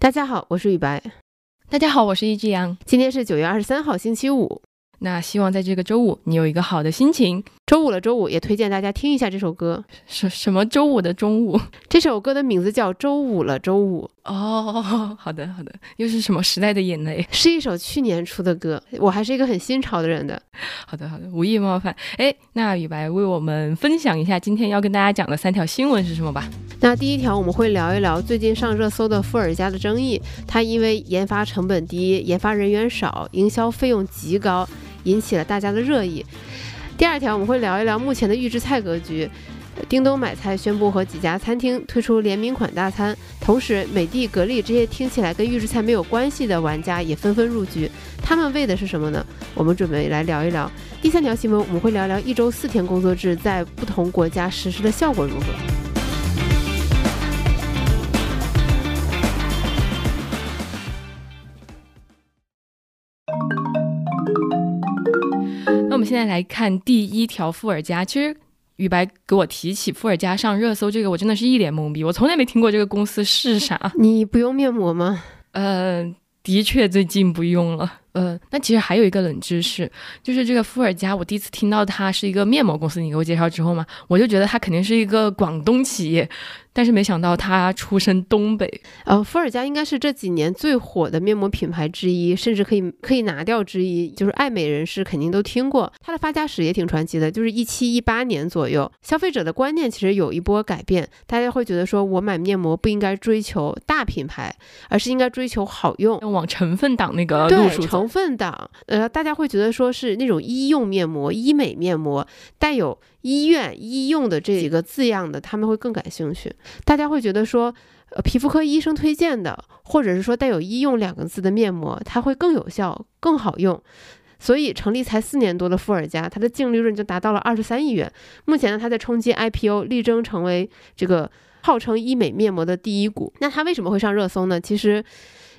大家好，我是雨白。大家好，我是易志阳。今天是九月二十三号，星期五。那希望在这个周五，你有一个好的心情。周五了，周五也推荐大家听一下这首歌。什什么周五的中午？这首歌的名字叫《周五了，周五》。哦，好的好的，又是什么时代的眼泪？是一首去年出的歌。我还是一个很新潮的人的。好的好的，无意冒犯。哎，那雨白为我们分享一下今天要跟大家讲的三条新闻是什么吧？那第一条，我们会聊一聊最近上热搜的富尔加的争议。它因为研发成本低、研发人员少、营销费用极高。引起了大家的热议。第二条，我们会聊一聊目前的预制菜格局。叮咚买菜宣布和几家餐厅推出联名款大餐，同时美的、格力这些听起来跟预制菜没有关系的玩家也纷纷入局。他们为的是什么呢？我们准备来聊一聊。第三条新闻，我们会聊聊一周四天工作制在不同国家实施的效果如何。现在来看第一条，富尔加。其实雨白给我提起富尔加上热搜这个，我真的是一脸懵逼。我从来没听过这个公司是啥。你不用面膜吗？呃，的确最近不用了。呃，那其实还有一个冷知识，就是这个富尔加，我第一次听到它是一个面膜公司。你给我介绍之后嘛，我就觉得它肯定是一个广东企业。但是没想到他出身东北，呃，伏尔加应该是这几年最火的面膜品牌之一，甚至可以可以拿掉之一。就是爱美人士肯定都听过，它的发家史也挺传奇的。就是一七一八年左右，消费者的观念其实有一波改变，大家会觉得说我买面膜不应该追求大品牌，而是应该追求好用，往成分党那个路数成分党，呃，大家会觉得说是那种医用面膜、医美面膜带有。医院医用的这几个字样的，他们会更感兴趣。大家会觉得说，呃，皮肤科医生推荐的，或者是说带有医用两个字的面膜，它会更有效、更好用。所以，成立才四年多的富尔佳，它的净利润就达到了二十三亿元。目前呢，它在冲击 IPO，力争成为这个号称医美面膜的第一股。那它为什么会上热搜呢？其实。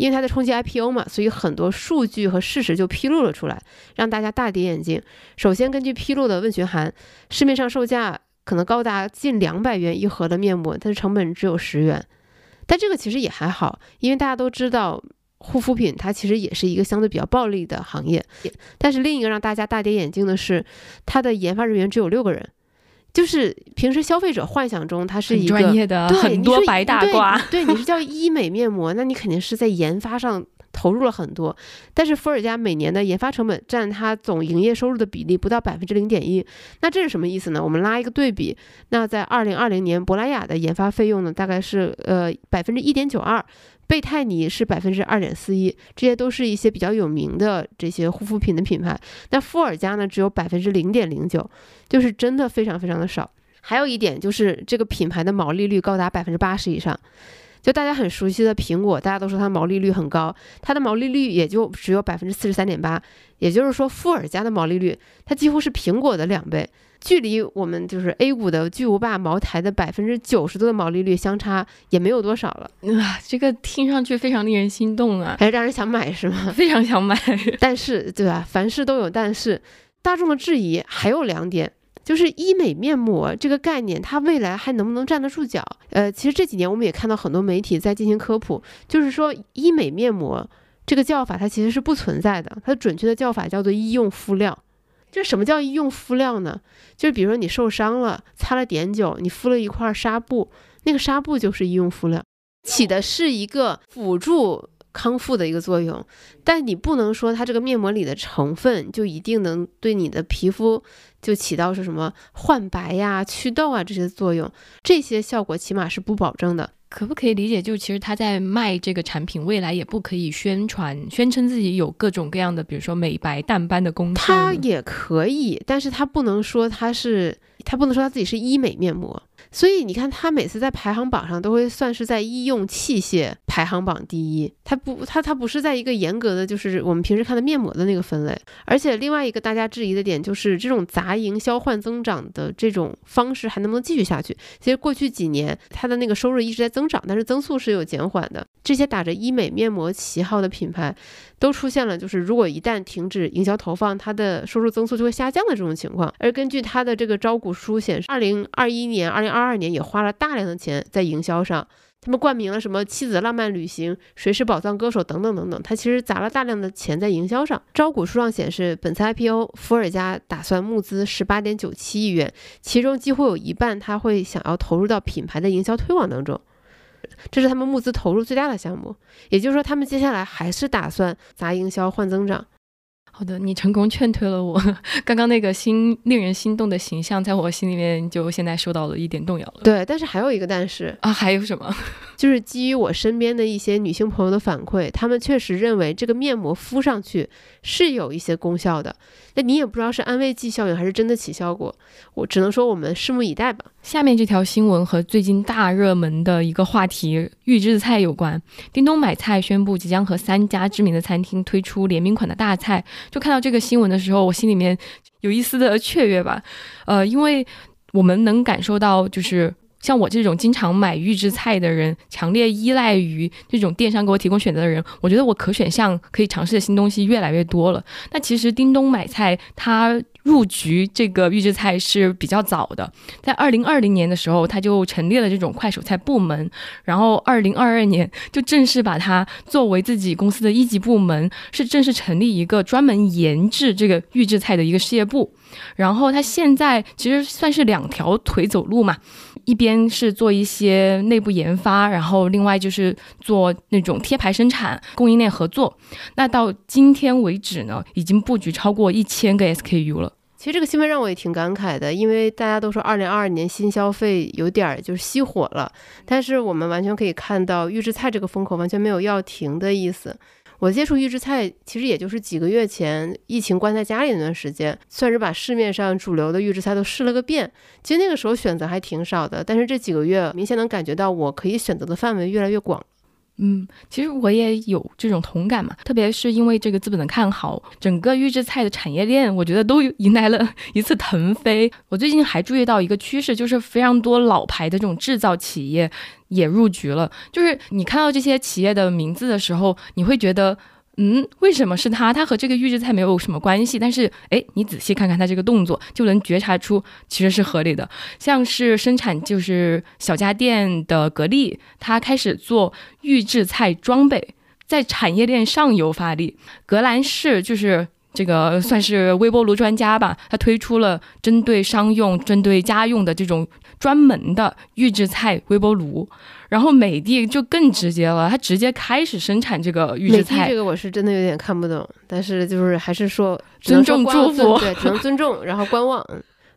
因为它在冲击 IPO 嘛，所以很多数据和事实就披露了出来，让大家大跌眼镜。首先，根据披露的问询函，市面上售价可能高达近两百元一盒的面膜，它的成本只有十元。但这个其实也还好，因为大家都知道护肤品它其实也是一个相对比较暴利的行业。但是另一个让大家大跌眼镜的是，它的研发人员只有六个人。就是平时消费者幻想中，它是一个专业的，很多白大褂。对，你是叫医美面膜，那你肯定是在研发上投入了很多。但是伏尔加每年的研发成本占它总营业收入的比例不到百分之零点一。那这是什么意思呢？我们拉一个对比，那在二零二零年，珀莱雅的研发费用呢，大概是呃百分之一点九二。贝泰尼是百分之二点四一，这些都是一些比较有名的这些护肤品的品牌。那伏尔佳呢，只有百分之零点零九，就是真的非常非常的少。还有一点就是这个品牌的毛利率高达百分之八十以上。就大家很熟悉的苹果，大家都说它毛利率很高，它的毛利率也就只有百分之四十三点八。也就是说，富尔佳的毛利率它几乎是苹果的两倍。距离我们就是 A 股的巨无霸茅台的百分之九十多的毛利率相差也没有多少了，啊，这个听上去非常令人心动啊，还是让人想买是吗？非常想买，但是对吧？凡事都有但是，大众的质疑还有两点，就是医美面膜这个概念，它未来还能不能站得住脚？呃，其实这几年我们也看到很多媒体在进行科普，就是说医美面膜这个叫法它其实是不存在的，它准确的叫法叫做医用敷料。就什么叫医用敷料呢？就是比如说你受伤了，擦了碘酒，你敷了一块纱布，那个纱布就是医用敷料，起的是一个辅助康复的一个作用。但你不能说它这个面膜里的成分就一定能对你的皮肤就起到是什么焕白呀、祛痘啊这些作用，这些效果起码是不保证的。可不可以理解，就其实他在卖这个产品，未来也不可以宣传、宣称自己有各种各样的，比如说美白、淡斑的功效。他也可以，但是他不能说他是，他不能说他自己是医美面膜。所以你看，他每次在排行榜上都会算是在医用器械排行榜第一。它不，它它不是在一个严格的，就是我们平时看的面膜的那个分类。而且另外一个大家质疑的点就是，这种杂营销换增长的这种方式还能不能继续下去？其实过去几年，它的那个收入一直在增长，但是增速是有减缓的。这些打着医美面膜旗号的品牌，都出现了就是如果一旦停止营销投放，它的收入增速就会下降的这种情况。而根据它的这个招股书显示，二零二一年、二零二二二年也花了大量的钱在营销上。他们冠名了什么“妻子浪漫旅行”“谁是宝藏歌手”等等等等，他其实砸了大量的钱在营销上。招股书上显示，本次 IPO 伏尔加打算募资十八点九七亿元，其中几乎有一半他会想要投入到品牌的营销推广当中，这是他们募资投入最大的项目。也就是说，他们接下来还是打算砸营销换增长。好的，你成功劝退了我。刚刚那个心令人心动的形象，在我心里面就现在受到了一点动摇了。对，但是还有一个但是啊，还有什么？就是基于我身边的一些女性朋友的反馈，她们确实认为这个面膜敷上去是有一些功效的。那你也不知道是安慰剂效应还是真的起效果，我只能说我们拭目以待吧。下面这条新闻和最近大热门的一个话题预制菜有关。叮咚买菜宣布即将和三家知名的餐厅推出联名款的大菜。就看到这个新闻的时候，我心里面有一丝的雀跃吧。呃，因为我们能感受到，就是像我这种经常买预制菜的人，强烈依赖于这种电商给我提供选择的人，我觉得我可选项可以尝试的新东西越来越多了。那其实叮咚买菜它。入局这个预制菜是比较早的，在二零二零年的时候，他就成立了这种快手菜部门，然后二零二二年就正式把它作为自己公司的一级部门，是正式成立一个专门研制这个预制菜的一个事业部。然后他现在其实算是两条腿走路嘛，一边是做一些内部研发，然后另外就是做那种贴牌生产、供应链合作。那到今天为止呢，已经布局超过一千个 SKU 了。其实这个新闻让我也挺感慨的，因为大家都说二零二二年新消费有点儿就是熄火了，但是我们完全可以看到预制菜这个风口完全没有要停的意思。我接触预制菜其实也就是几个月前疫情关在家里那段时间，算是把市面上主流的预制菜都试了个遍。其实那个时候选择还挺少的，但是这几个月明显能感觉到我可以选择的范围越来越广。嗯，其实我也有这种同感嘛，特别是因为这个资本的看好，整个预制菜的产业链，我觉得都迎来了一次腾飞。我最近还注意到一个趋势，就是非常多老牌的这种制造企业也入局了。就是你看到这些企业的名字的时候，你会觉得。嗯，为什么是他？他和这个预制菜没有什么关系。但是，哎，你仔细看看他这个动作，就能觉察出其实是合理的。像是生产就是小家电的格力，他开始做预制菜装备，在产业链上游发力。格兰仕就是这个算是微波炉专家吧，他推出了针对商用、针对家用的这种专门的预制菜微波炉。然后美的就更直接了，它直接开始生产这个预制菜。这个我是真的有点看不懂，但是就是还是说尊重祝福，对，只能尊重，然后观望。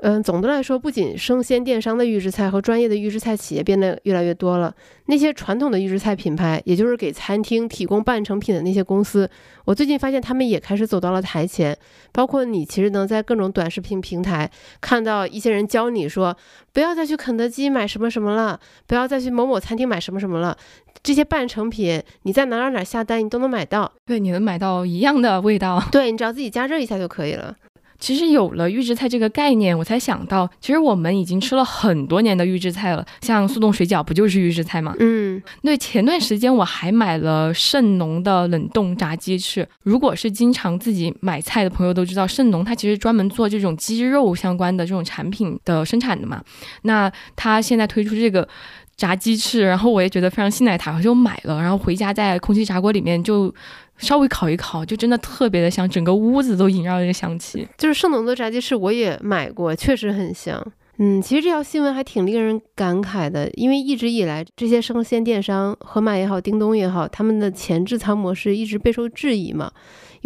嗯，总的来说，不仅生鲜电商的预制菜和专业的预制菜企业变得越来越多了，那些传统的预制菜品牌，也就是给餐厅提供半成品的那些公司，我最近发现他们也开始走到了台前。包括你其实能在各种短视频平台看到一些人教你说，不要再去肯德基买什么什么了，不要再去某某餐厅买什么什么了，这些半成品你在哪哪哪下单，你都能买到。对，你能买到一样的味道。对，你只要自己加热一下就可以了。其实有了预制菜这个概念，我才想到，其实我们已经吃了很多年的预制菜了。像速冻水饺不就是预制菜吗？嗯，对。前段时间我还买了盛农的冷冻炸鸡翅。如果是经常自己买菜的朋友都知道，盛农它其实专门做这种鸡肉相关的这种产品的生产的嘛。那它现在推出这个。炸鸡翅，然后我也觉得非常信赖它，我就买了，然后回家在空气炸锅里面就稍微烤一烤，就真的特别的香，整个屋子都萦绕着香气。就是圣农的炸鸡翅，我也买过，确实很香。嗯，其实这条新闻还挺令人感慨的，因为一直以来这些生鲜电商，盒马也好，叮咚也好，他们的前置仓模式一直备受质疑嘛。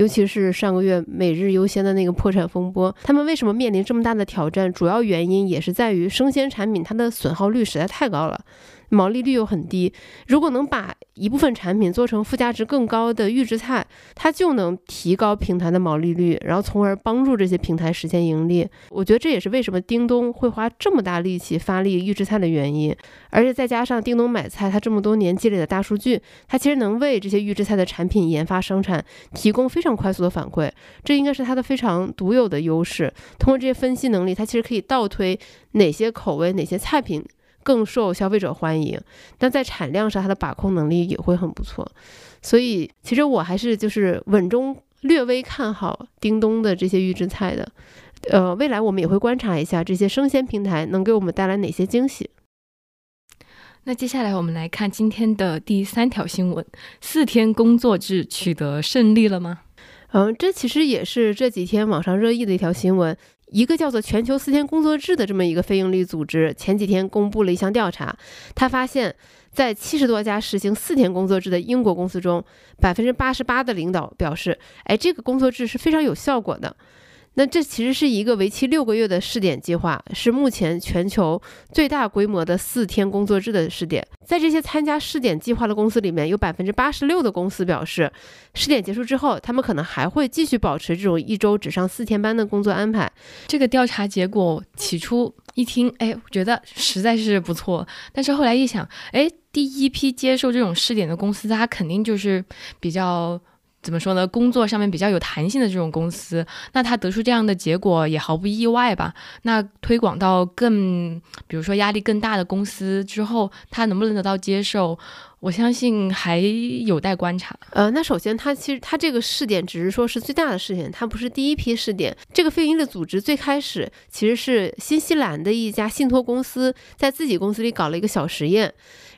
尤其是上个月每日优先的那个破产风波，他们为什么面临这么大的挑战？主要原因也是在于生鲜产品它的损耗率实在太高了。毛利率又很低，如果能把一部分产品做成附加值更高的预制菜，它就能提高平台的毛利率，然后从而帮助这些平台实现盈利。我觉得这也是为什么叮咚会花这么大力气发力预制菜的原因。而且再加上叮咚买菜，它这么多年积累的大数据，它其实能为这些预制菜的产品研发生产提供非常快速的反馈，这应该是它的非常独有的优势。通过这些分析能力，它其实可以倒推哪些口味、哪些菜品。更受消费者欢迎，但在产量上，它的把控能力也会很不错。所以，其实我还是就是稳中略微看好叮咚的这些预制菜的。呃，未来我们也会观察一下这些生鲜平台能给我们带来哪些惊喜。那接下来我们来看今天的第三条新闻：四天工作制取得胜利了吗？嗯，这其实也是这几天网上热议的一条新闻。一个叫做“全球四天工作制”的这么一个非营利组织，前几天公布了一项调查，他发现，在七十多家实行四天工作制的英国公司中，百分之八十八的领导表示，哎，这个工作制是非常有效果的。那这其实是一个为期六个月的试点计划，是目前全球最大规模的四天工作制的试点。在这些参加试点计划的公司里面，有百分之八十六的公司表示，试点结束之后，他们可能还会继续保持这种一周只上四天班的工作安排。这个调查结果起初一听，哎，我觉得实在是不错。但是后来一想，哎，第一批接受这种试点的公司，它肯定就是比较。怎么说呢？工作上面比较有弹性的这种公司，那他得出这样的结果也毫不意外吧？那推广到更，比如说压力更大的公司之后，他能不能得到接受？我相信还有待观察。呃，那首先，它其实它这个试点只是说是最大的试点，它不是第一批试点。这个非营利组织最开始其实是新西兰的一家信托公司在自己公司里搞了一个小实验。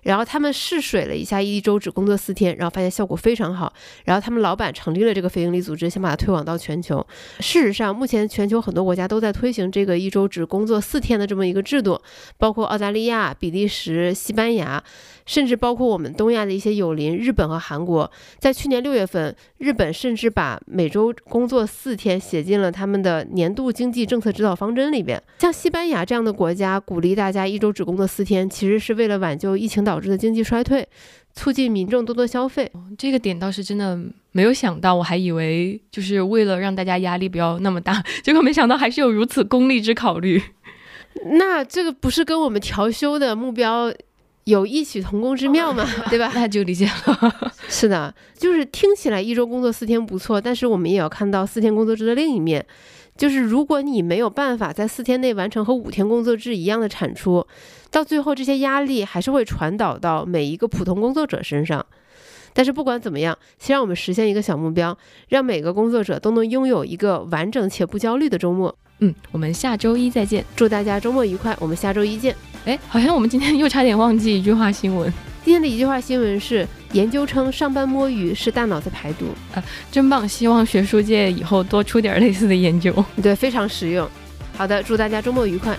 然后他们试水了一下，一周只工作四天，然后发现效果非常好。然后他们老板成立了这个非营利组织，想把它推广到全球。事实上，目前全球很多国家都在推行这个一周只工作四天的这么一个制度，包括澳大利亚、比利时、西班牙，甚至包括我们东亚的一些友邻日本和韩国。在去年六月份，日本甚至把每周工作四天写进了他们的年度经济政策指导方针里边。像西班牙这样的国家，鼓励大家一周只工作四天，其实是为了挽救疫情导。致的经济衰退，促进民众多多消费，这个点倒是真的没有想到。我还以为就是为了让大家压力不要那么大，结果没想到还是有如此功利之考虑。那这个不是跟我们调休的目标有异曲同工之妙嘛？对吧？那就理解了。是的，就是听起来一周工作四天不错，但是我们也要看到四天工作制的另一面。就是如果你没有办法在四天内完成和五天工作制一样的产出，到最后这些压力还是会传导到每一个普通工作者身上。但是不管怎么样，先让我们实现一个小目标，让每个工作者都能拥有一个完整且不焦虑的周末。嗯，我们下周一再见，祝大家周末愉快。我们下周一见。哎，好像我们今天又差点忘记一句话新闻。今天的一句话新闻是：研究称上班摸鱼是大脑在排毒啊，真棒！希望学术界以后多出点类似的研究，对，非常实用。好的，祝大家周末愉快。